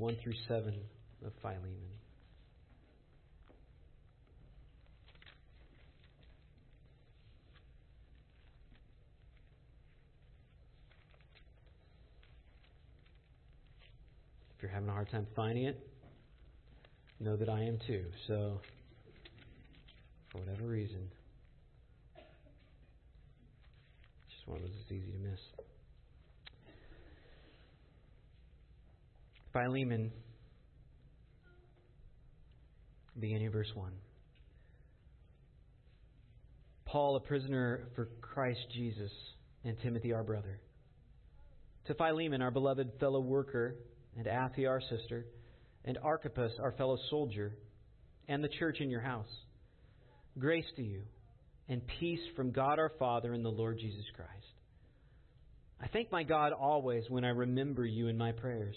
1 through 7 of Philemon. If you're having a hard time finding it, know that I am too. So, for whatever reason, just one of those easy to miss. Philemon, beginning of verse 1. Paul, a prisoner for Christ Jesus, and Timothy, our brother. To Philemon, our beloved fellow worker, and Apphia, our sister, and Archippus, our fellow soldier, and the church in your house. Grace to you, and peace from God our Father and the Lord Jesus Christ. I thank my God always when I remember you in my prayers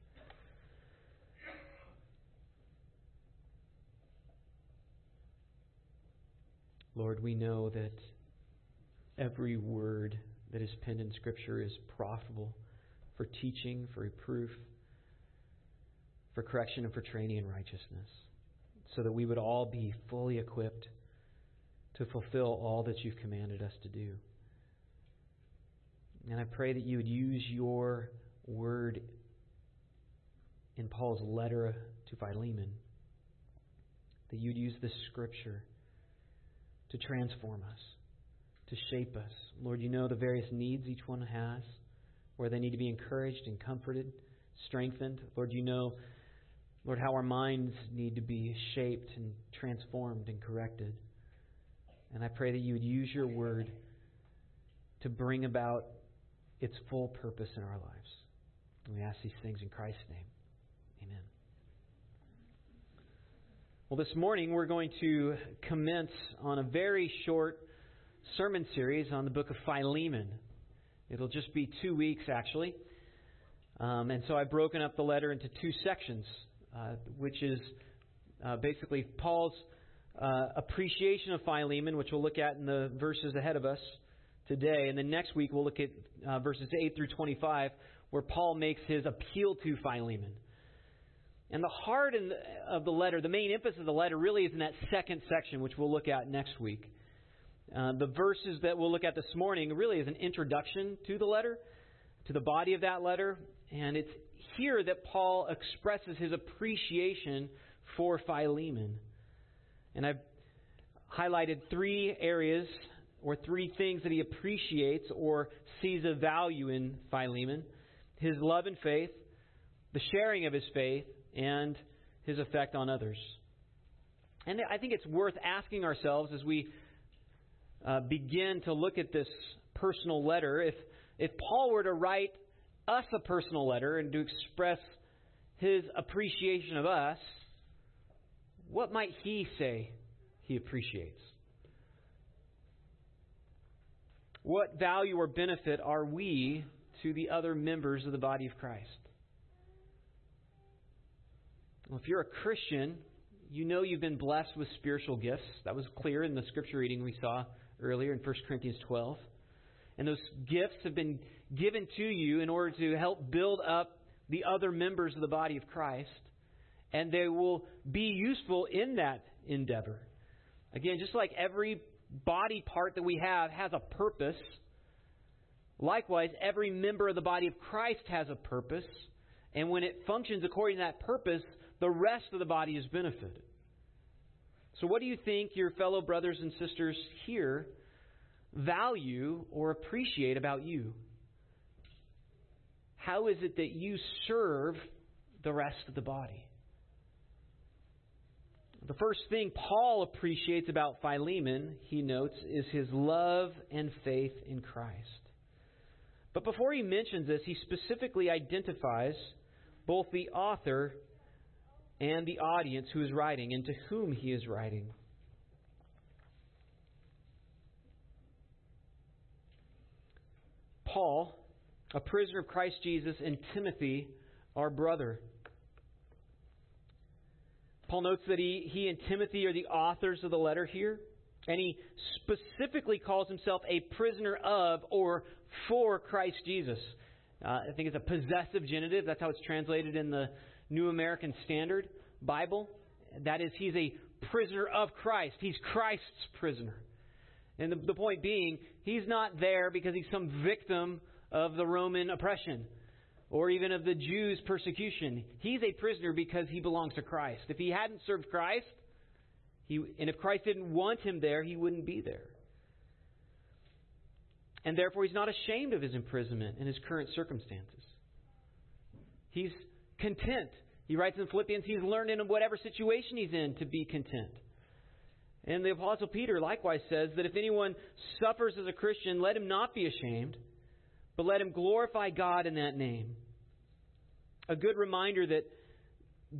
Lord, we know that every word that is penned in Scripture is profitable for teaching, for reproof, for correction, and for training in righteousness, so that we would all be fully equipped to fulfill all that you've commanded us to do. And I pray that you would use your word in Paul's letter to Philemon, that you'd use this scripture to transform us, to shape us. Lord, you know the various needs each one has, where they need to be encouraged and comforted, strengthened. Lord, you know, Lord, how our minds need to be shaped and transformed and corrected. And I pray that you would use your word to bring about its full purpose in our lives. And we ask these things in Christ's name. Amen. Well, this morning we're going to commence on a very short sermon series on the book of Philemon. It'll just be two weeks, actually. Um, and so I've broken up the letter into two sections, uh, which is uh, basically Paul's uh, appreciation of Philemon, which we'll look at in the verses ahead of us today. And then next week we'll look at uh, verses 8 through 25, where Paul makes his appeal to Philemon. And the heart of the letter, the main emphasis of the letter, really is in that second section, which we'll look at next week. Uh, the verses that we'll look at this morning really is an introduction to the letter, to the body of that letter. And it's here that Paul expresses his appreciation for Philemon. And I've highlighted three areas or three things that he appreciates or sees a value in Philemon his love and faith, the sharing of his faith, and his effect on others. And I think it's worth asking ourselves as we uh, begin to look at this personal letter if, if Paul were to write us a personal letter and to express his appreciation of us, what might he say he appreciates? What value or benefit are we to the other members of the body of Christ? Well, if you're a Christian, you know you've been blessed with spiritual gifts. That was clear in the scripture reading we saw earlier in 1 Corinthians 12. And those gifts have been given to you in order to help build up the other members of the body of Christ. And they will be useful in that endeavor. Again, just like every body part that we have has a purpose, likewise, every member of the body of Christ has a purpose. And when it functions according to that purpose, the rest of the body is benefited. So, what do you think your fellow brothers and sisters here value or appreciate about you? How is it that you serve the rest of the body? The first thing Paul appreciates about Philemon, he notes, is his love and faith in Christ. But before he mentions this, he specifically identifies both the author and the audience who is writing and to whom he is writing. Paul, a prisoner of Christ Jesus, and Timothy, our brother. Paul notes that he, he and Timothy are the authors of the letter here, and he specifically calls himself a prisoner of or for Christ Jesus. Uh, I think it's a possessive genitive. That's how it's translated in the New American Standard Bible. That is, he's a prisoner of Christ. He's Christ's prisoner. And the, the point being, he's not there because he's some victim of the Roman oppression or even of the Jews' persecution. He's a prisoner because he belongs to Christ. If he hadn't served Christ, he, and if Christ didn't want him there, he wouldn't be there. And therefore, he's not ashamed of his imprisonment and his current circumstances. He's content. He writes in Philippians, he's learned in whatever situation he's in to be content. And the Apostle Peter likewise says that if anyone suffers as a Christian, let him not be ashamed, but let him glorify God in that name. A good reminder that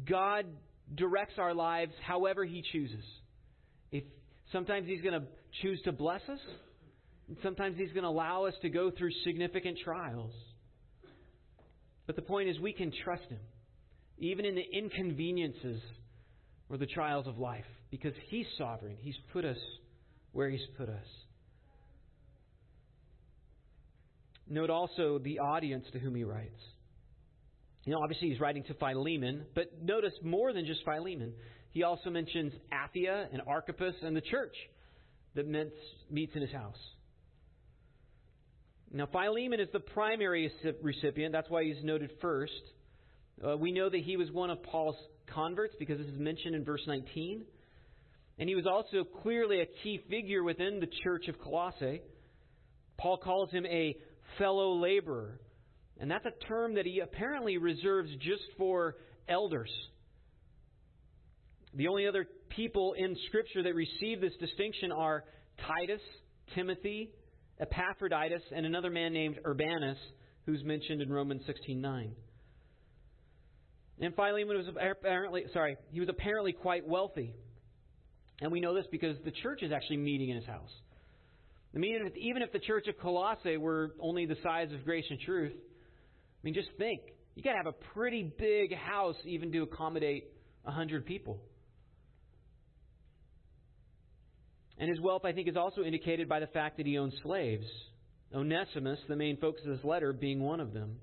God directs our lives however he chooses. If sometimes he's going to choose to bless us, and sometimes he's going to allow us to go through significant trials. But the point is we can trust him even in the inconveniences or the trials of life because he's sovereign. He's put us where he's put us. Note also the audience to whom he writes. You know, obviously he's writing to Philemon, but notice more than just Philemon. He also mentions Apphia and Archippus and the church that meets in his house. Now, Philemon is the primary recipient. That's why he's noted first. Uh, we know that he was one of Paul's converts because this is mentioned in verse 19. And he was also clearly a key figure within the church of Colossae. Paul calls him a fellow laborer. And that's a term that he apparently reserves just for elders. The only other people in Scripture that receive this distinction are Titus, Timothy, Epaphroditus, and another man named Urbanus, who's mentioned in Romans 16:9. And Philemon was apparently sorry, he was apparently quite wealthy. And we know this because the church is actually meeting in his house. I mean, even if the church of Colossae were only the size of grace and truth, I mean, just think. You got to have a pretty big house even to accommodate a hundred people. And his wealth, I think, is also indicated by the fact that he owns slaves. Onesimus, the main focus of this letter, being one of them.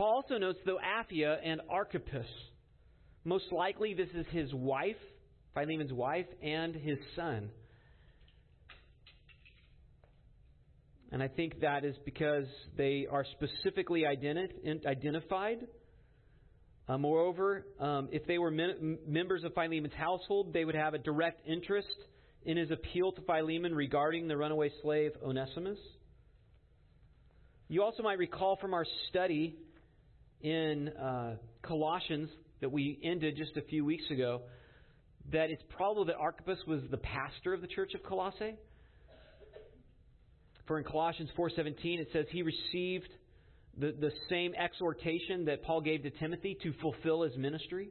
Paul also notes, though, Apphia and Archippus. Most likely, this is his wife, Philemon's wife, and his son. And I think that is because they are specifically identi- identified. Uh, moreover, um, if they were men- members of Philemon's household, they would have a direct interest in his appeal to Philemon regarding the runaway slave Onesimus. You also might recall from our study in uh, Colossians that we ended just a few weeks ago that it's probable that Archippus was the pastor of the church of Colossae. For in Colossians 4:17 it says he received the, the same exhortation that Paul gave to Timothy to fulfill his ministry.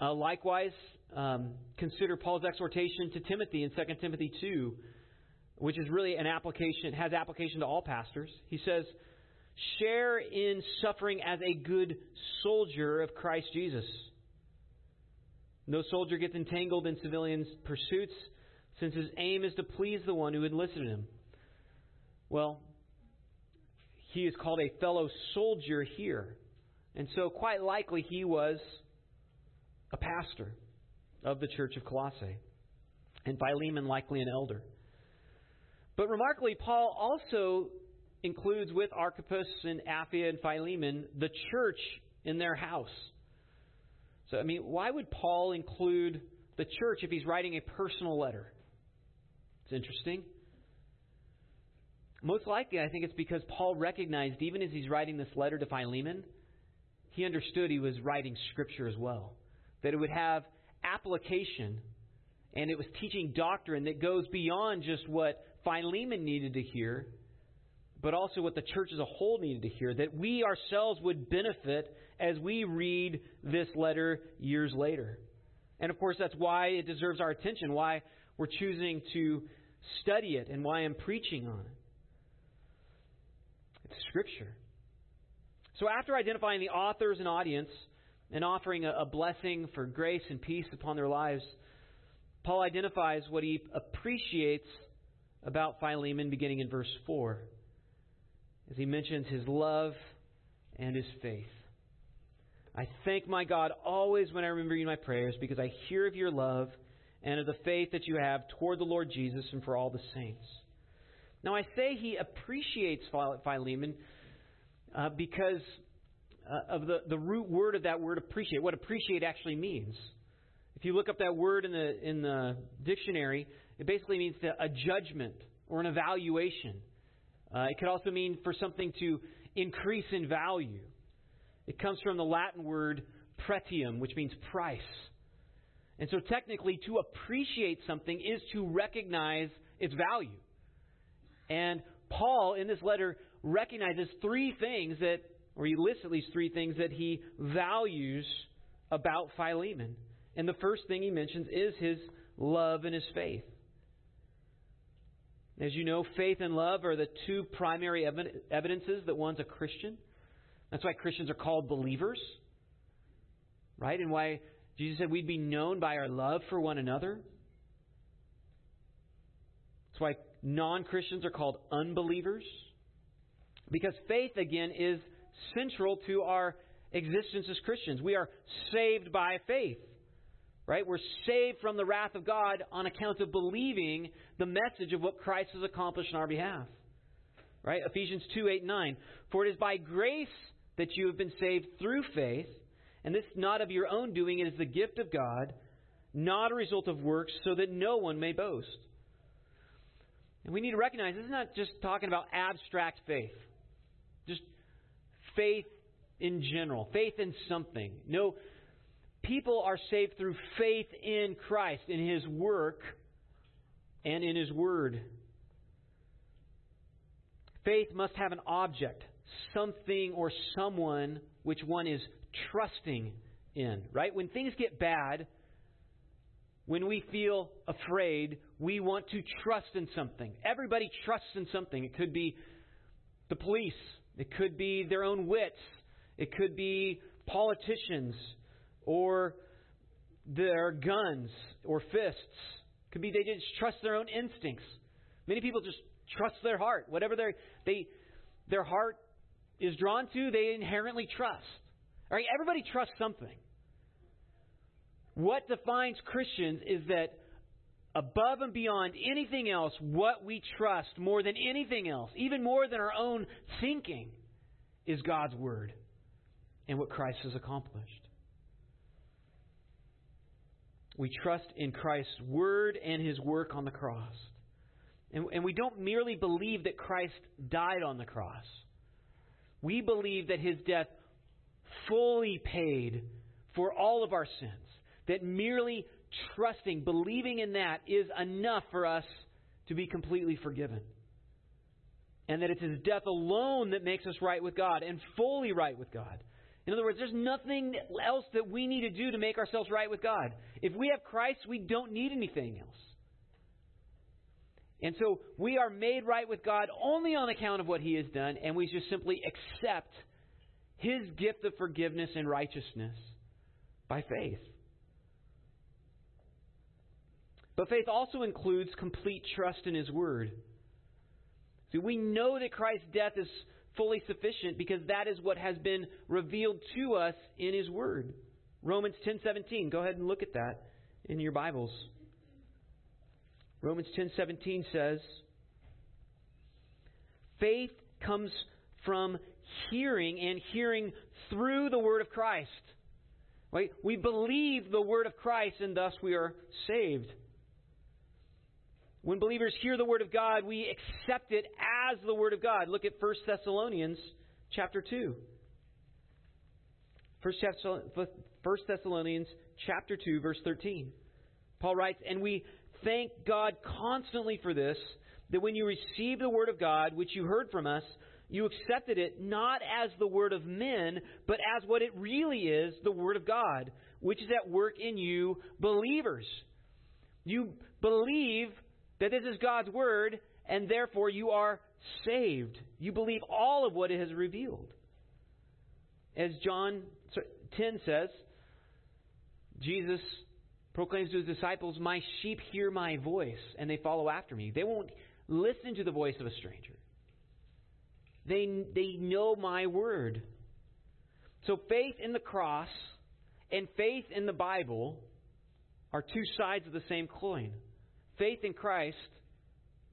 Uh, likewise, um, consider Paul's exhortation to Timothy in 2 Timothy 2, which is really an application, has application to all pastors. He says, Share in suffering as a good soldier of Christ Jesus. No soldier gets entangled in civilians' pursuits since his aim is to please the one who enlisted him. Well, he is called a fellow soldier here. And so, quite likely, he was a pastor of the church of Colossae. And Philemon, likely an elder. But remarkably, Paul also includes with Archippus and Apphia and Philemon the church in their house. So, I mean, why would Paul include the church if he's writing a personal letter? It's interesting. Most likely, I think it's because Paul recognized, even as he's writing this letter to Philemon, he understood he was writing Scripture as well. That it would have application, and it was teaching doctrine that goes beyond just what Philemon needed to hear, but also what the church as a whole needed to hear, that we ourselves would benefit as we read this letter years later. And of course, that's why it deserves our attention, why we're choosing to study it, and why I'm preaching on it. It's Scripture. So, after identifying the authors and audience and offering a, blessing for grace and peace upon their lives, Paul identifies what he appreciates about Philemon beginning in verse 4 as he mentions his love and his faith. I thank my God always when I remember you in my prayers because I hear of your love and of the faith that you have toward the Lord Jesus and for all the saints. Now, I say he appreciates Philemon uh, because uh, of the, the root word of that word appreciate, what appreciate actually means. If you look up that word in the, in the dictionary, it basically means a judgment or an evaluation. Uh, it could also mean for something to increase in value. It comes from the Latin word pretium, which means price. And so, technically, to appreciate something is to recognize its value. And Paul, in this letter, recognizes three things that, or he lists at least three things that he values about Philemon. And the first thing he mentions is his love and his faith. As you know, faith and love are the two primary evidences that one's a Christian. That's why Christians are called believers. Right? And why Jesus said we'd be known by our love for one another. That's why non Christians are called unbelievers. Because faith, again, is central to our existence as Christians. We are saved by faith. Right? We're saved from the wrath of God on account of believing the message of what Christ has accomplished on our behalf. Right? Ephesians 2 8 9. For it is by grace that you have been saved through faith, and this not of your own doing, it is the gift of God, not a result of works, so that no one may boast. And we need to recognize this is not just talking about abstract faith, just faith in general, faith in something. No, people are saved through faith in Christ, in His work, and in His Word. Faith must have an object, something or someone which one is trusting in, right? When things get bad, when we feel afraid, we want to trust in something. Everybody trusts in something. It could be the police, it could be their own wits, it could be politicians, or their guns or fists. Could be they just trust their own instincts. Many people just trust their heart. Whatever their they their heart is drawn to, they inherently trust. All right, everybody trusts something. What defines Christians is that above and beyond anything else, what we trust more than anything else, even more than our own thinking, is God's Word and what Christ has accomplished. We trust in Christ's Word and His work on the cross. And, and we don't merely believe that Christ died on the cross. We believe that his death fully paid for all of our sins. That merely trusting, believing in that is enough for us to be completely forgiven. And that it's his death alone that makes us right with God and fully right with God. In other words, there's nothing else that we need to do to make ourselves right with God. If we have Christ, we don't need anything else. And so we are made right with God only on account of what He has done, and we just simply accept His gift of forgiveness and righteousness by faith. But faith also includes complete trust in His Word. See, we know that Christ's death is fully sufficient because that is what has been revealed to us in His Word. Romans 10:17. Go ahead and look at that in your Bibles. Romans 10:17 says, "Faith comes from hearing and hearing through the word of Christ." Right? We believe the word of Christ and thus we are saved. When believers hear the word of God, we accept it as the word of God. Look at 1 Thessalonians chapter 2. 1 Thessalonians chapter 2 verse 13. Paul writes, "And we thank God constantly for this, that when you received the word of God, which you heard from us, you accepted it not as the word of men, but as what it really is, the word of God, which is at work in you believers. You believe that this is God's word, and therefore you are saved. You believe all of what it has revealed. As John 10 says, Jesus proclaims to his disciples, My sheep hear my voice, and they follow after me. They won't listen to the voice of a stranger. They, they know my word. So faith in the cross and faith in the Bible are two sides of the same coin. Faith in Christ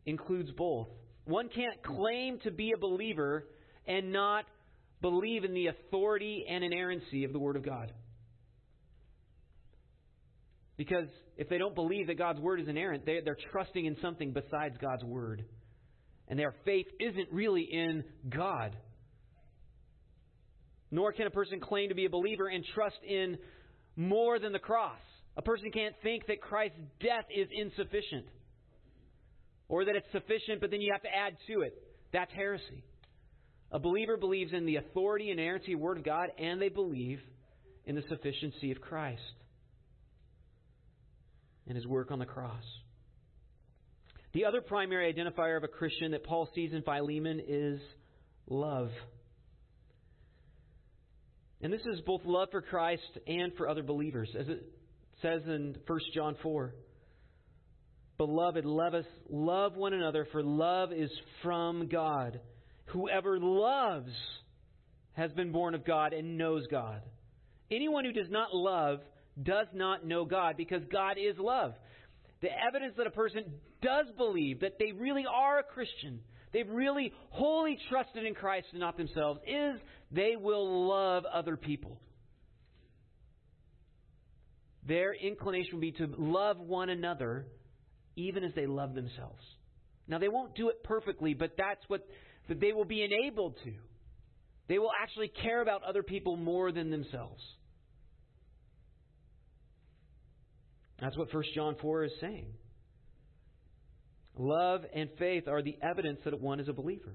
includes both. One can't claim to be a believer and not believe in the authority and inerrancy of the Word of God. Because if they don't believe that God's Word is inerrant, they, they're trusting in something besides God's Word. And their faith isn't really in God. Nor can a person claim to be a believer and trust in more than the cross. A person can't think that Christ's death is insufficient or that it's sufficient, but then you have to add to it. That's heresy. A believer believes in the authority and inerrancy of the Word of God, and they believe in the sufficiency of Christ and his work on the cross. The other primary identifier of a Christian that Paul sees in Philemon is love. And this is both love for Christ and for other believers, as it says in 1 John 4. Beloved, love us, love one another, for love is from God. Whoever loves has been born of God and knows God. Anyone who does not love does not know God because God is love. The evidence that a person does believe that they really are a Christian, they've really wholly trusted in Christ and not themselves, is they will love other people. Their inclination will be to love one another even as they love themselves. Now, they won't do it perfectly, but that's what that they will be enabled to. They will actually care about other people more than themselves. That's what 1 John 4 is saying. Love and faith are the evidence that one is a believer.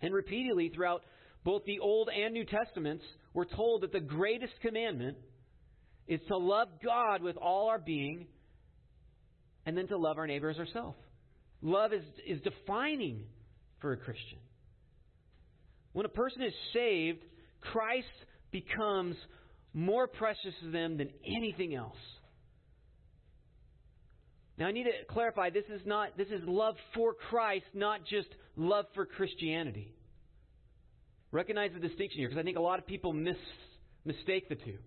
And repeatedly throughout both the Old and New Testaments, we're told that the greatest commandment is to love God with all our being and then to love our neighbor as ourselves. Love is, is defining for a Christian. When a person is saved, Christ becomes more precious to them than anything else. Now I need to clarify this is not this is love for Christ, not just love for Christianity. Recognize the distinction here because I think a lot of people mis, mistake the two.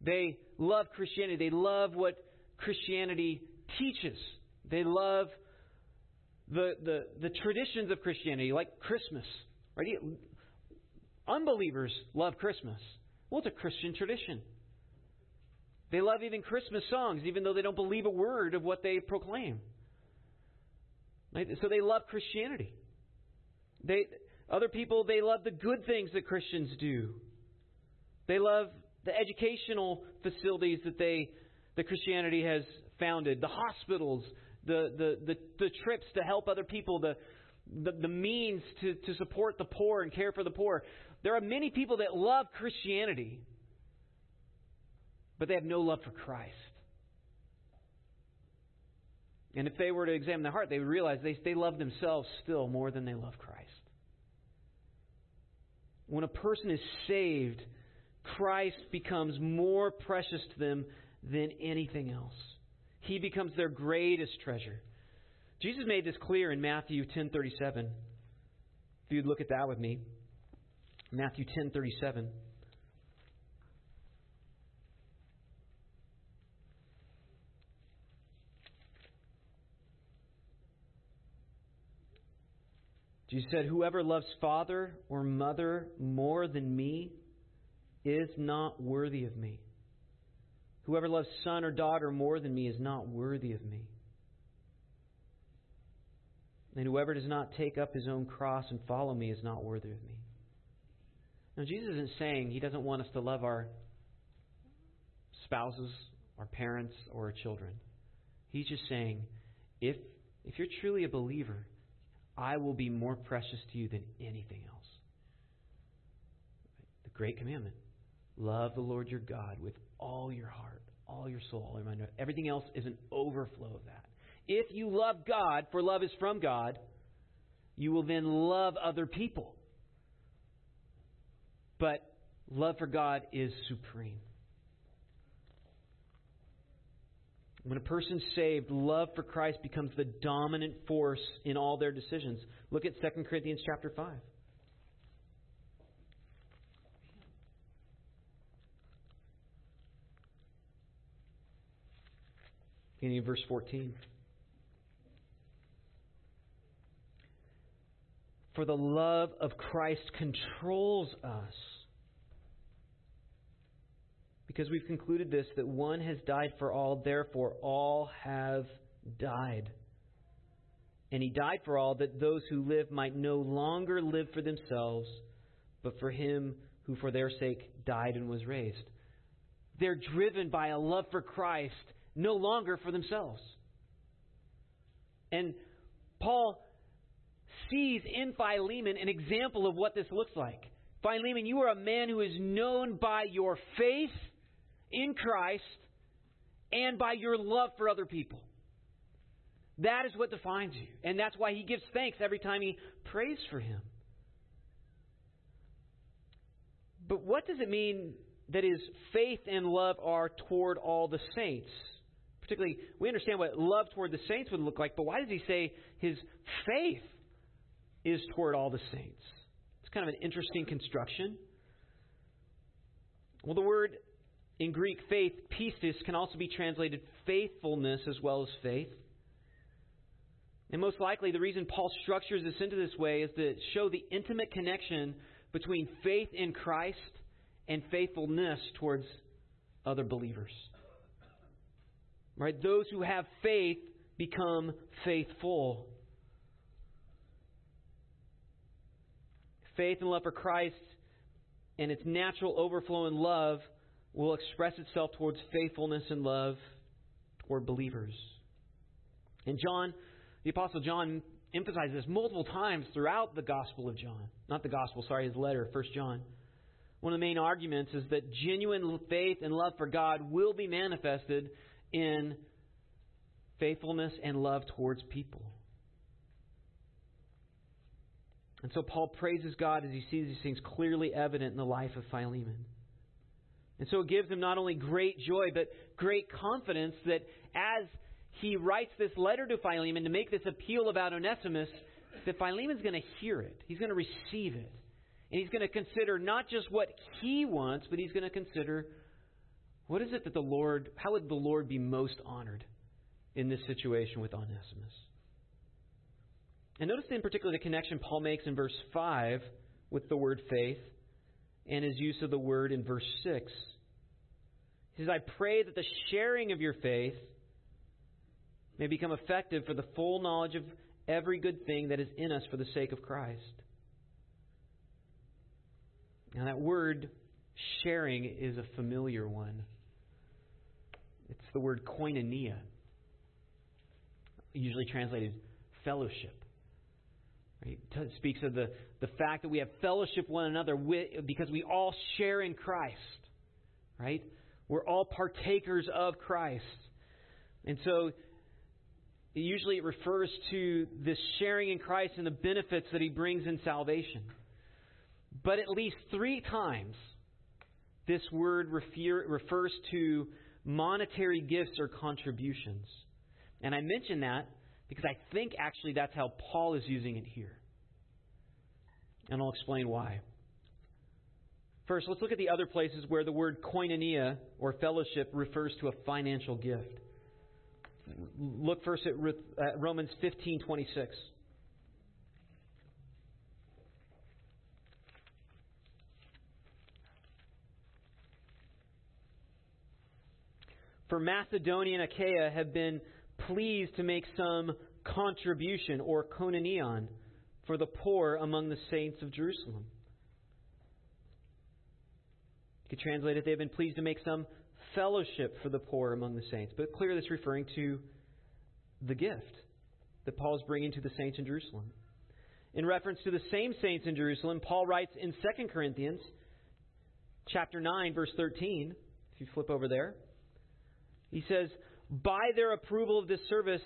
They love Christianity. They love what Christianity teaches. They love the, the, the traditions of Christianity, like Christmas. Right? Unbelievers love Christmas. Well, it's a Christian tradition. They love even Christmas songs, even though they don't believe a word of what they proclaim. Right? So they love Christianity. They, other people, they love the good things that Christians do. They love the educational facilities that they, that Christianity has founded, the hospitals, the, the, the, the trips to help other people, the, the, the means to, to support the poor and care for the poor. There are many people that love Christianity, but they have no love for Christ. And if they were to examine their heart, they would realize they, they love themselves still more than they love Christ. When a person is saved, Christ becomes more precious to them than anything else. He becomes their greatest treasure. Jesus made this clear in Matthew 10:37. If you'd look at that with me. Matthew 10:37. Jesus said, Whoever loves father or mother more than me is not worthy of me. Whoever loves son or daughter more than me is not worthy of me. And whoever does not take up his own cross and follow me is not worthy of me. Now, Jesus isn't saying he doesn't want us to love our spouses, our parents, or our children. He's just saying, if, if you're truly a believer, I will be more precious to you than anything else. The great commandment love the Lord your God with all your heart, all your soul, all your mind. Everything else is an overflow of that. if you love God, for love is from God, you will then love other people. But love for God is supreme. When a person's saved, love for Christ becomes the dominant force in all their decisions. Look at 2 Corinthians chapter 5. Beginning of verse 14. For the love of Christ controls us. Because we've concluded this that one has died for all, therefore all have died. And he died for all that those who live might no longer live for themselves, but for him who for their sake died and was raised. They're driven by a love for Christ, no longer for themselves. And Paul sees in Philemon an example of what this looks like. Philemon, you are a man who is known by your faith in Christ and by your love for other people. That is what defines you. And that's why he gives thanks every time he prays for him. But what does it mean that his faith and love are toward all the saints? Particularly, we understand what love toward the saints would look like, but why does he say his faith is toward all the saints. It's kind of an interesting construction. Well, the word in Greek, faith, pistis, can also be translated faithfulness as well as faith. And most likely, the reason Paul structures this into this way is to show the intimate connection between faith in Christ and faithfulness towards other believers. Right? Those who have faith become faithful. faith and love for Christ and its natural overflow in love will express itself towards faithfulness and love toward believers. And John, the Apostle John, emphasizes this multiple times throughout the Gospel of John. Not the Gospel, sorry, his letter, 1 John. One of the main arguments is that genuine faith and love for God will be manifested in faithfulness and love towards people. And so Paul praises God as he sees these things clearly evident in the life of Philemon. And so it gives him not only great joy, but great confidence that as he writes this letter to Philemon to make this appeal about Onesimus, that Philemon's going to hear it. He's going to receive it. And he's going to consider not just what he wants, but he's going to consider what is it that the Lord, how would the Lord be most honored in this situation with Onesimus? And notice in particular the connection Paul makes in verse 5 with the word faith and his use of the word in verse 6. He says, I pray that the sharing of your faith may become effective for the full knowledge of every good thing that is in us for the sake of Christ. Now, that word sharing is a familiar one. It's the word koinonia, usually translated fellowship. It speaks of the, the fact that we have fellowship one another with, because we all share in Christ. Right? We're all partakers of Christ. And so usually it refers to this sharing in Christ and the benefits that he brings in salvation. But at least three times this word refer, refers to monetary gifts or contributions. And I mention that because I think actually that's how Paul is using it here. And I'll explain why. First, let's look at the other places where the word koinonia or fellowship refers to a financial gift. Look first at Romans 15:26. For Macedonia and Achaia have been pleased to make some contribution or koinonion for the poor among the saints of Jerusalem. You could translate it, they have been pleased to make some fellowship for the poor among the saints. But clearly, it's referring to the gift that Paul is bringing to the saints in Jerusalem. In reference to the same saints in Jerusalem, Paul writes in 2 Corinthians chapter 9 verse 13, if you flip over there. He says, by their approval of this service,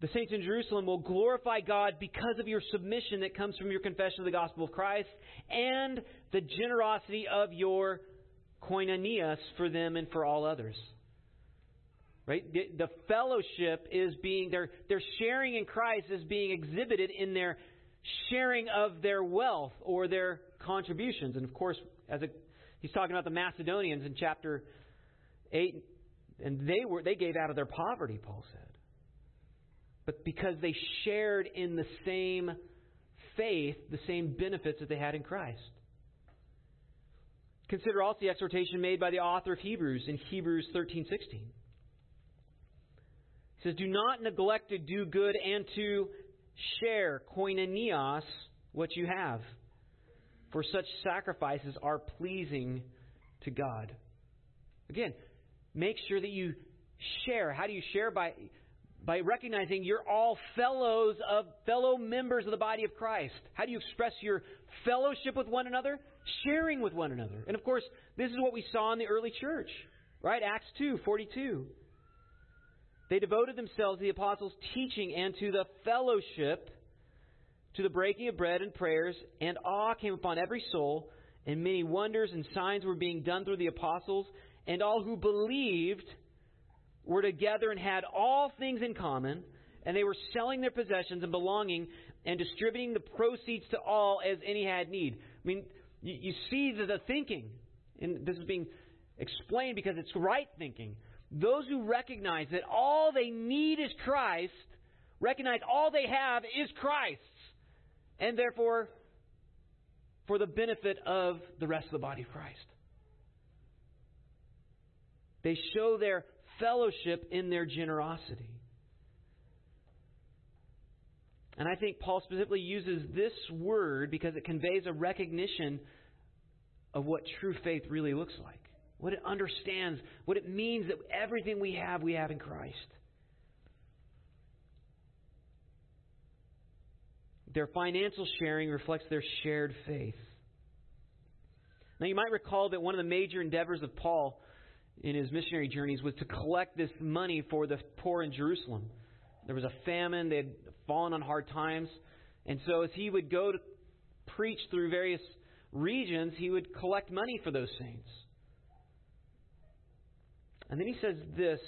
the saints in Jerusalem will glorify God because of your submission that comes from your confession of the gospel of Christ and the generosity of your koinonias for them and for all others. Right? The, the fellowship is being, their, their sharing in Christ is being exhibited in their sharing of their wealth or their contributions. And of course, as a, he's talking about the Macedonians in chapter 8, and they were they gave out of their poverty, Paul said. But because they shared in the same faith, the same benefits that they had in Christ. Consider also the exhortation made by the author of Hebrews in Hebrews 13:16. He says, Do not neglect to do good and to share, koinonios, what you have. For such sacrifices are pleasing to God. Again, make sure that you share. How do you share? By, by recognizing you're all fellows of fellow members of the body of Christ. How do you express your fellowship with one another? Sharing with one another. And of course, this is what we saw in the early church. Right? Acts 2, 42. They devoted themselves to the apostles' teaching and to the fellowship, to the breaking of bread and prayers, and awe came upon every soul, and many wonders and signs were being done through the apostles, and all who believed were together and had all things in common, and they were selling their possessions and belonging and distributing the proceeds to all as any had need. I mean, you, you see the, the thinking, and this is being explained because it's right thinking. Those who recognize that all they need is Christ, recognize all they have is Christ, and therefore for the benefit of the rest of the body of Christ. They show their fellowship in their generosity. And I think Paul specifically uses this word because it conveys a recognition of what true faith really looks like what it understands, what it means that everything we have, we have in Christ. Their financial sharing reflects their shared faith. Now, you might recall that one of the major endeavors of Paul in his missionary journeys was to collect this money for the poor in Jerusalem. There was a famine, they had fallen on hard times. And so, as he would go to preach through various regions, he would collect money for those saints. And then he says this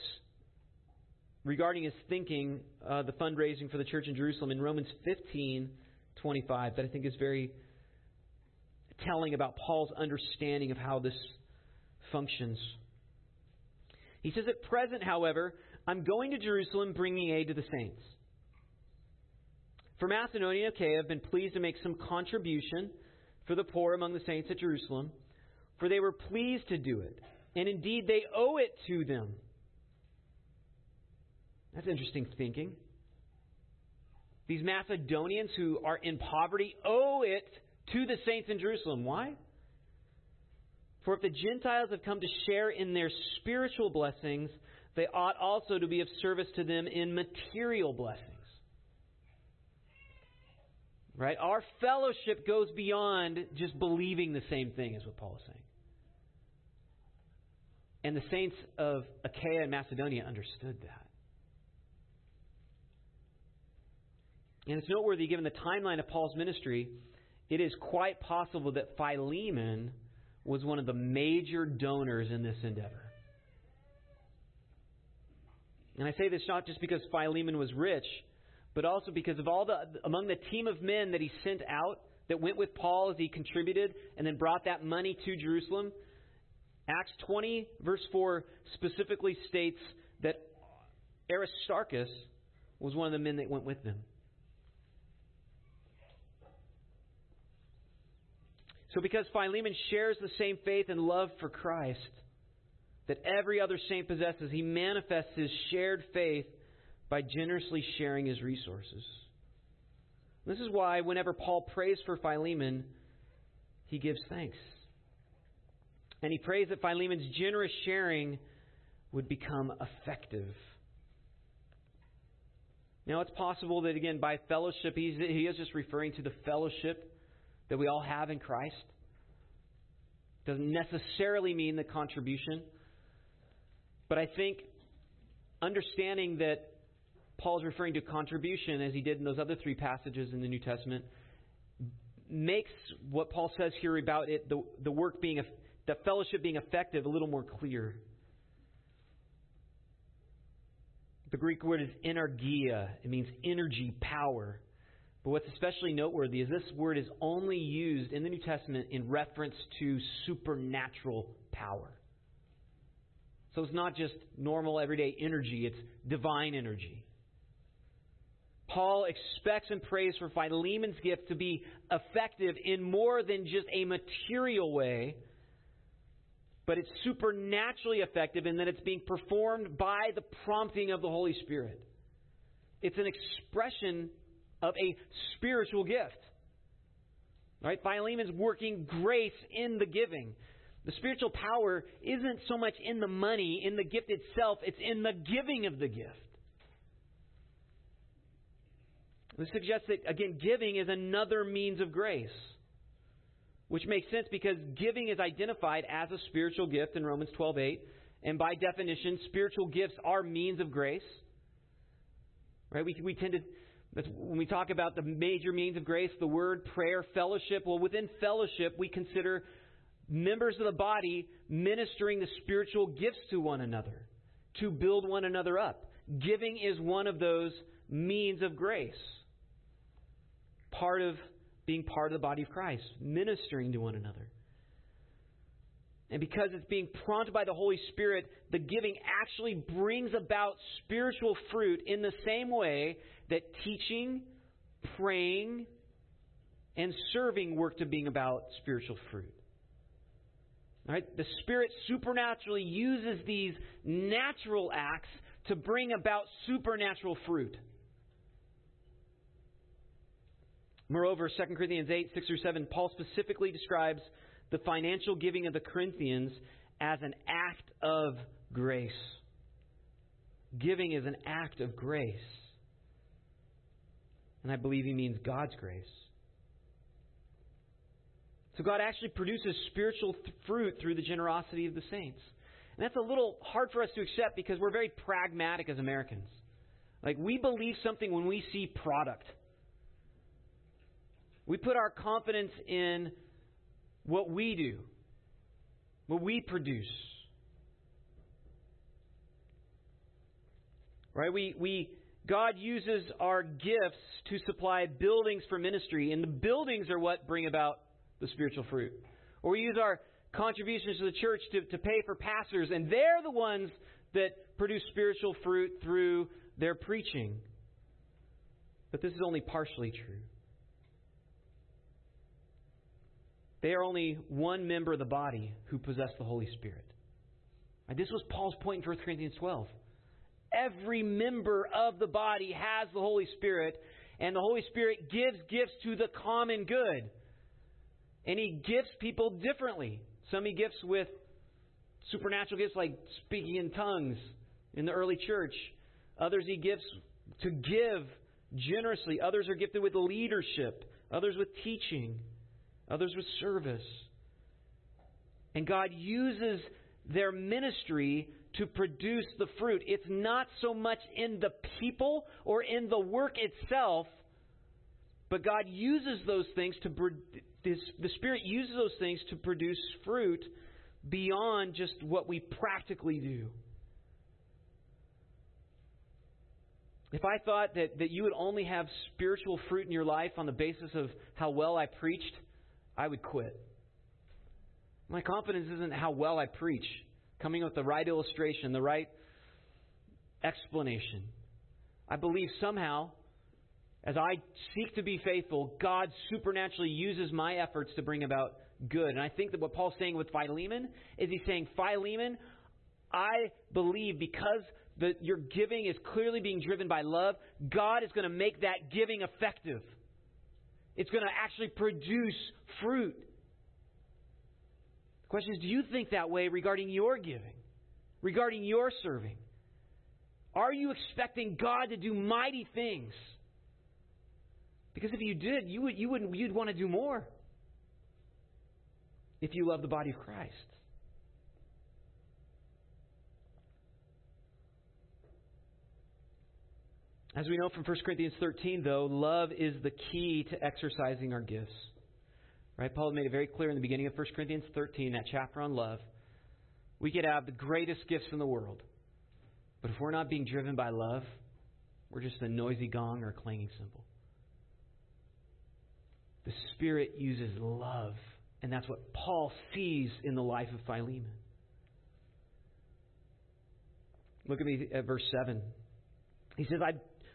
regarding his thinking, uh, the fundraising for the church in Jerusalem in Romans 15 25, that I think is very telling about Paul's understanding of how this functions. He says, At present, however, I'm going to Jerusalem bringing aid to the saints. For Macedonia and Achaia have been pleased to make some contribution for the poor among the saints at Jerusalem, for they were pleased to do it and indeed they owe it to them. That's interesting thinking. These Macedonians who are in poverty owe it to the saints in Jerusalem. Why? For if the Gentiles have come to share in their spiritual blessings, they ought also to be of service to them in material blessings. Right? Our fellowship goes beyond just believing the same thing, is what Paul is saying. And the saints of Achaia and Macedonia understood that. And it's noteworthy, given the timeline of Paul's ministry, it is quite possible that Philemon was one of the major donors in this endeavor. And I say this not just because Philemon was rich, but also because of all the among the team of men that he sent out that went with Paul as he contributed and then brought that money to Jerusalem, Acts 20, verse 4, specifically states that Aristarchus was one of the men that went with them. So, because Philemon shares the same faith and love for Christ that every other saint possesses, he manifests his shared faith by generously sharing his resources. This is why, whenever Paul prays for Philemon, he gives thanks. And he prays that Philemon's generous sharing would become effective. Now, it's possible that, again, by fellowship, he is just referring to the fellowship that we all have in Christ. Doesn't necessarily mean the contribution. But I think understanding that Paul is referring to contribution as he did in those other three passages in the New Testament, makes what Paul says here about it, the, the work being, the fellowship being effective, a little more clear. The Greek word is energia. It means energy, power. But what's especially noteworthy is this word is only used in the New Testament in reference to supernatural power. So it's not just normal everyday energy, it's divine energy. Paul expects and prays for Philemon's gift to be effective in more than just a material way, but it's supernaturally effective in that it's being performed by the prompting of the Holy Spirit. It's an expression of a spiritual gift. Right? Philemon's working grace in the giving. The spiritual power isn't so much in the money, in the gift itself, it's in the giving of the gift. This suggests that, again, giving is another means of grace. Which makes sense because giving is identified as a spiritual gift in Romans 12:8, and by definition, spiritual gifts are means of grace. Right? We, we tend to when we talk about the major means of grace, the word, prayer, fellowship, well, within fellowship, we consider members of the body ministering the spiritual gifts to one another to build one another up. Giving is one of those means of grace. Part of being part of the body of Christ, ministering to one another. And because it's being prompted by the Holy Spirit, the giving actually brings about spiritual fruit in the same way that teaching, praying, and serving work to being about spiritual fruit. Right? The Spirit supernaturally uses these natural acts to bring about supernatural fruit. Moreover, 2 Corinthians 8, 6 through 7, Paul specifically describes the financial giving of the Corinthians as an act of grace. Giving is an act of grace. And I believe he means God's grace. So God actually produces spiritual th- fruit through the generosity of the saints. And that's a little hard for us to accept because we're very pragmatic as Americans. Like, we believe something when we see product. We put our confidence in what we do, what we produce. Right? We, we, God uses our gifts to supply buildings for ministry, and the buildings are what bring about the spiritual fruit. Or we use our contributions to the church to, to pay for pastors, and they're the ones that produce spiritual fruit through their preaching. But this is only partially true. They are only one member of the body who possess the Holy Spirit. And this was Paul's point in 1 Corinthians 12. Every member of the body has the Holy Spirit, and the Holy Spirit gives gifts to the common good. And He gifts people differently. Some He gifts with supernatural gifts like speaking in tongues in the early church. Others He gifts to give generously. Others are gifted with leadership. Others with teaching others with service. And God uses their ministry to produce the fruit. It's not so much in the people or in the work itself, but God uses those things to the Spirit uses those things to produce fruit beyond just what we practically do. If I thought that, that you would only have spiritual fruit in your life on the basis of how well I preached, I would quit. My confidence isn't how well I preach, coming up with the right illustration, the right explanation. I believe somehow, as I seek to be faithful, God supernaturally uses my efforts to bring about good. And I think that what Paul's saying with Philemon is he's saying, Philemon, I believe because the, your giving is clearly being driven by love, God is going to make that giving effective. It's going to actually produce fruit. The question is do you think that way regarding your giving, regarding your serving? Are you expecting God to do mighty things? Because if you did, you would, you wouldn't you'd want to do more. If you love the body of Christ. As we know from 1 Corinthians 13, though, love is the key to exercising our gifts. Right? Paul made it very clear in the beginning of 1 Corinthians 13, that chapter on love. We could have the greatest gifts in the world. But if we're not being driven by love, we're just a noisy gong or a clanging cymbal. The Spirit uses love, and that's what Paul sees in the life of Philemon. Look at me at verse 7. He says, I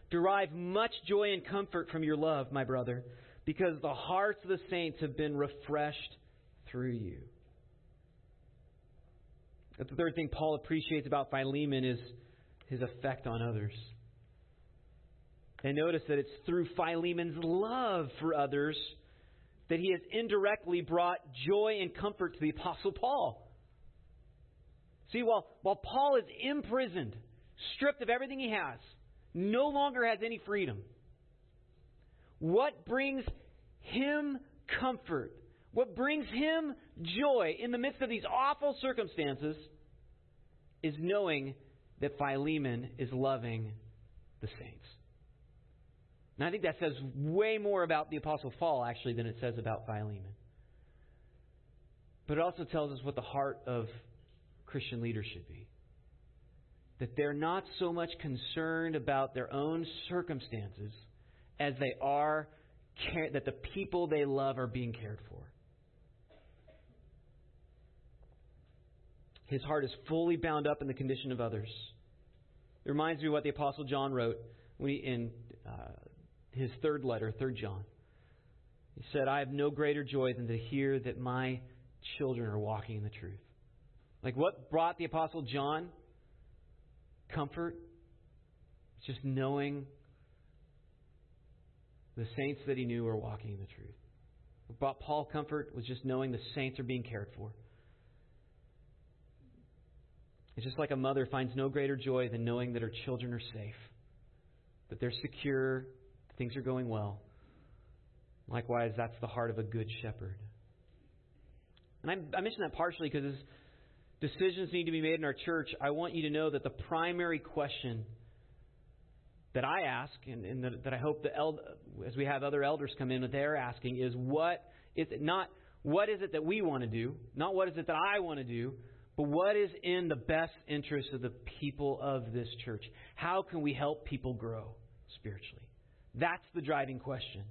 derive much joy and comfort from your love, my brother, because the hearts of the saints have been refreshed through you. The third thing Paul appreciates about Philemon is his effect on others. And notice that it's through Philemon's love for others that he has indirectly brought joy and comfort to the Apostle Paul. See, while, while Paul is imprisoned, stripped of everything he has, no longer has any freedom, what brings him comfort, what brings him joy in the midst of these awful circumstances, is knowing that Philemon is loving the saints. And I think that says way more about the Apostle Paul, actually, than it says about Philemon. But it also tells us what the heart of Christian leaders should be. That they're not so much concerned about their own circumstances as they are care, that the people they love are being cared for. His heart is fully bound up in the condition of others. It reminds me of what the Apostle John wrote when he, in uh, his third letter, 3 John. He said, I have no greater joy than to hear that my children are walking in the truth. Like what brought the Apostle John comfort? Just knowing the saints that he knew were walking in the truth. What brought Paul comfort was just knowing the saints are being cared for. It's just like a mother finds no greater joy than knowing that her children are safe, that they're secure, things are going well. Likewise, that's the heart of a good shepherd. And I, I mention that partially because decisions need to be made in our church, I want you to know that the primary question that I ask, and, and that, that, I hope the eld- as we have other elders come in, that they're asking is what is it not what is it that we want to do, not what is it that I want to do, but what is in the best interest of the people of this church? How can we help people grow spiritually? That's the driving question.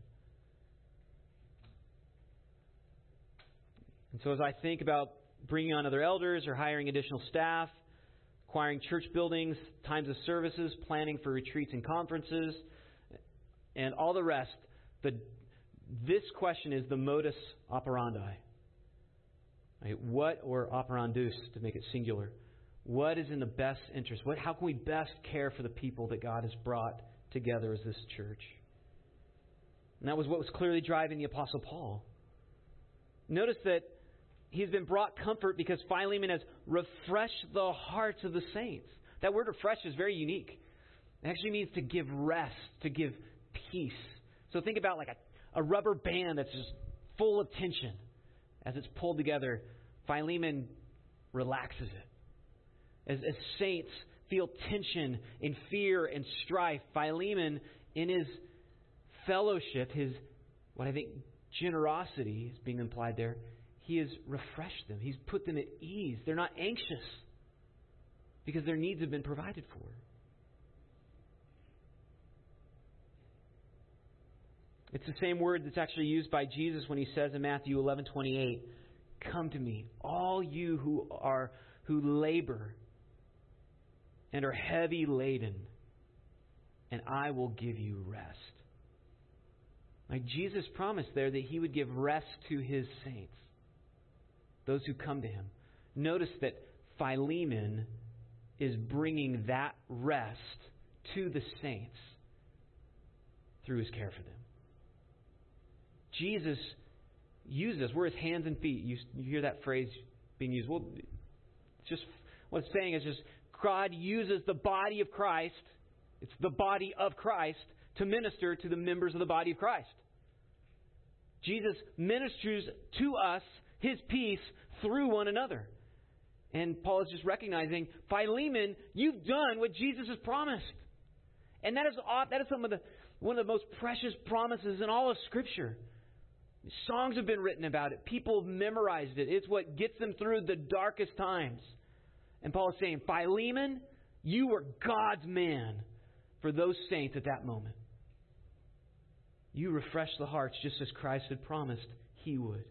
And so as I think about bringing on other elders or hiring additional staff, acquiring church buildings, times of services, planning for retreats and conferences, and all the rest, the, this question is the modus operandi. Right? What, or operandus to make it singular, what is in the best interest? What, how can we best care for the people that God has brought together as this church? And that was what was clearly driving the Apostle Paul. Notice that he's been brought comfort because Philemon has refreshed the hearts of the saints. That word refresh is very unique. It actually means to give rest, to give peace. So think about like a, a rubber band that's just full of tension. As it's pulled together, Philemon relaxes it. As, as saints feel tension and fear and strife, Philemon, in his fellowship, his, what I think generosity is being implied there, he has refreshed them. He's put them at ease. They're not anxious because their needs have been provided for. It's the same word that's actually used by Jesus when he says in Matthew 11:28, "Come to me, all you who are who labor and are heavy laden, and I will give you rest." Like Jesus promised there that he would give rest to his saints those who come to him. Notice that Philemon is bringing that rest to the saints through his care for them. Jesus uses, us. we're his hands and feet. You, you hear that phrase being used. Well, just what it's saying is just God uses the body of Christ, it's the body of Christ, to minister to the members of the body of Christ. Jesus ministers to us his peace through one another. And Paul is just recognizing, Philemon, you've done what Jesus has promised. And that is, that is some of the, one of the most precious promises in all of Scripture. Songs have been written about it. People have memorized it. It's what gets them through the darkest times. And Paul is saying, Philemon, you were God's man for those saints at that moment. You refresh the hearts just as Christ had promised he would.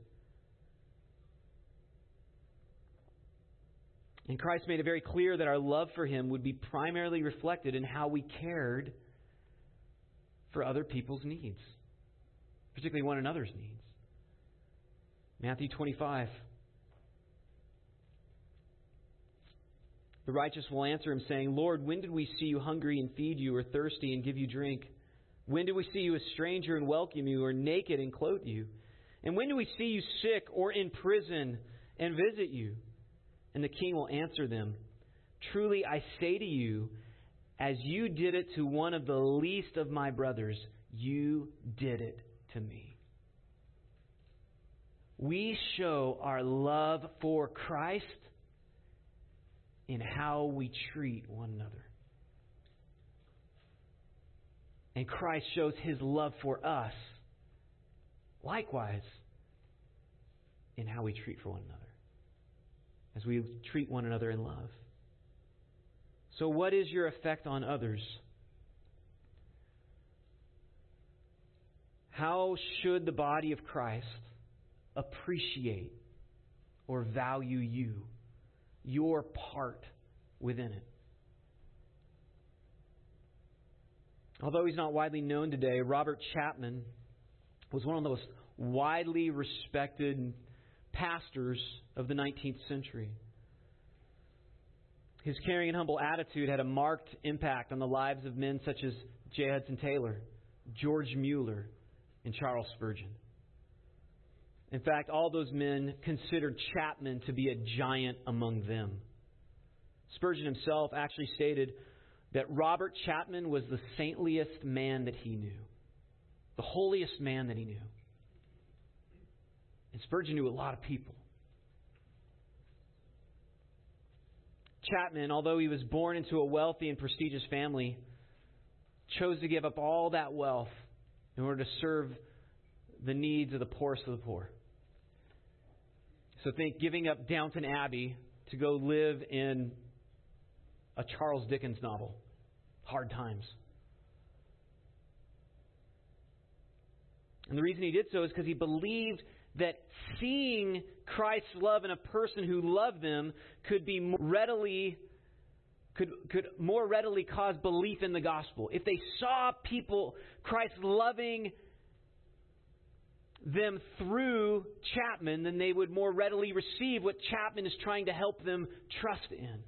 And Christ made it very clear that our love for him would be primarily reflected in how we cared for other people's needs, particularly one another's needs. Matthew 25. The righteous will answer him, saying, Lord, when did we see you hungry and feed you, or thirsty and give you drink? When did we see you a stranger and welcome you, or naked and clothe you? And when do we see you sick or in prison and visit you? And the king will answer them, Truly I say to you, as you did it to one of the least of my brothers, you did it to me. We show our love for Christ in how we treat one another. And Christ shows his love for us likewise in how we treat for one another as we treat one another in love. So, what is your effect on others? How should the body of Christ appreciate or value you, your part within it? Although he's not widely known today, Robert Chapman was one of the most widely respected pastors of the 19th century. His caring and humble attitude had a marked impact on the lives of men such as J. Hudson Taylor, George Mueller, and Charles Spurgeon. In fact, all those men considered Chapman to be a giant among them. Spurgeon himself actually stated that Robert Chapman was the saintliest man that he knew, the holiest man that he knew. And Spurgeon knew a lot of people. Chapman, although he was born into a wealthy and prestigious family, chose to give up all that wealth in order to serve the needs of the poorest of the poor. So think giving up Downton Abbey to go live in a Charles Dickens novel. Hard times. And the reason he did so is because he believed that seeing Christ's love in a person who loved them could be more readily could could more readily cause belief in the gospel. If they saw people Christ loving them through Chapman, then they would more readily receive what Chapman is trying to help them trust in.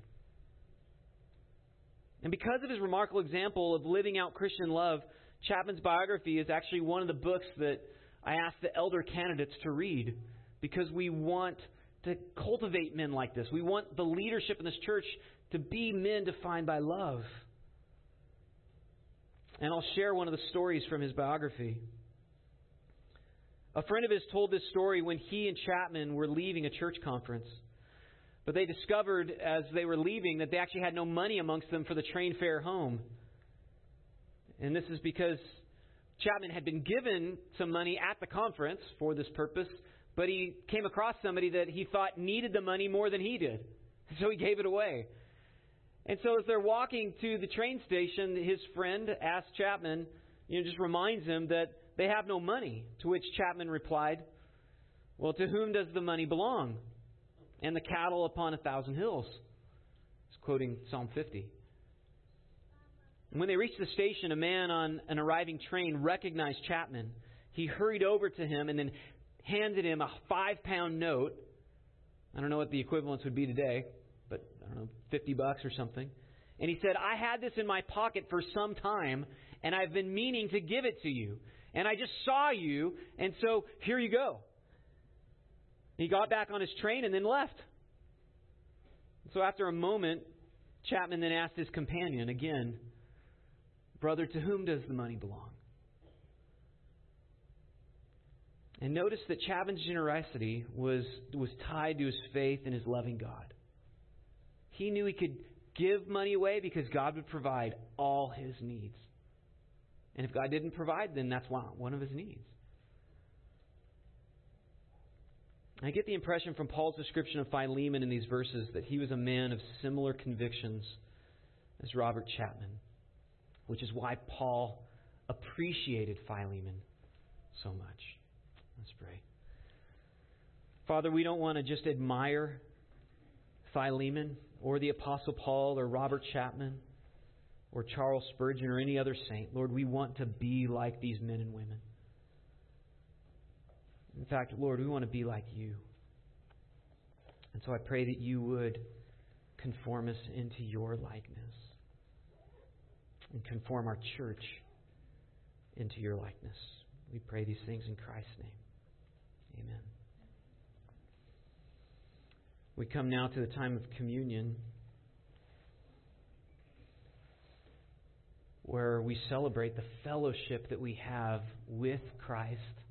And because of his remarkable example of living out Christian love, Chapman's biography is actually one of the books that I ask the elder candidates to read because we want to cultivate men like this. We want the leadership in this church to be men defined by love. And I'll share one of the stories from his biography. A friend of his told this story when he and Chapman were leaving a church conference. But they discovered as they were leaving that they actually had no money amongst them for the train fare home. And this is because Chapman had been given some money at the conference for this purpose, but he came across somebody that he thought needed the money more than he did. So he gave it away. And so as they're walking to the train station, his friend asked Chapman, you know, just reminds him that they have no money. To which Chapman replied, Well, to whom does the money belong? And the cattle upon a thousand hills. He's quoting Psalm 50. When they reached the station, a man on an arriving train recognized Chapman. He hurried over to him and then handed him a five pound note. I don't know what the equivalence would be today, but I don't know, 50 bucks or something. And he said, I had this in my pocket for some time, and I've been meaning to give it to you. And I just saw you, and so here you go. He got back on his train and then left. So after a moment, Chapman then asked his companion again, Brother, to whom does the money belong? And notice that Chapman's generosity was, was tied to his faith in his loving God. He knew he could give money away because God would provide all his needs. And if God didn't provide, then that's one of his needs. I get the impression from Paul's description of Philemon in these verses that he was a man of similar convictions as Robert Chapman, which is why Paul appreciated Philemon so much. Let's pray. Father, we don't want to just admire Philemon or the Apostle Paul or Robert Chapman or Charles Spurgeon or any other saint. Lord, we want to be like these men and women. In fact, Lord, we want to be like you. And so I pray that you would conform us into your likeness and conform our church into your likeness. We pray these things in Christ's name. Amen. We come now to the time of communion where we celebrate the fellowship that we have with Christ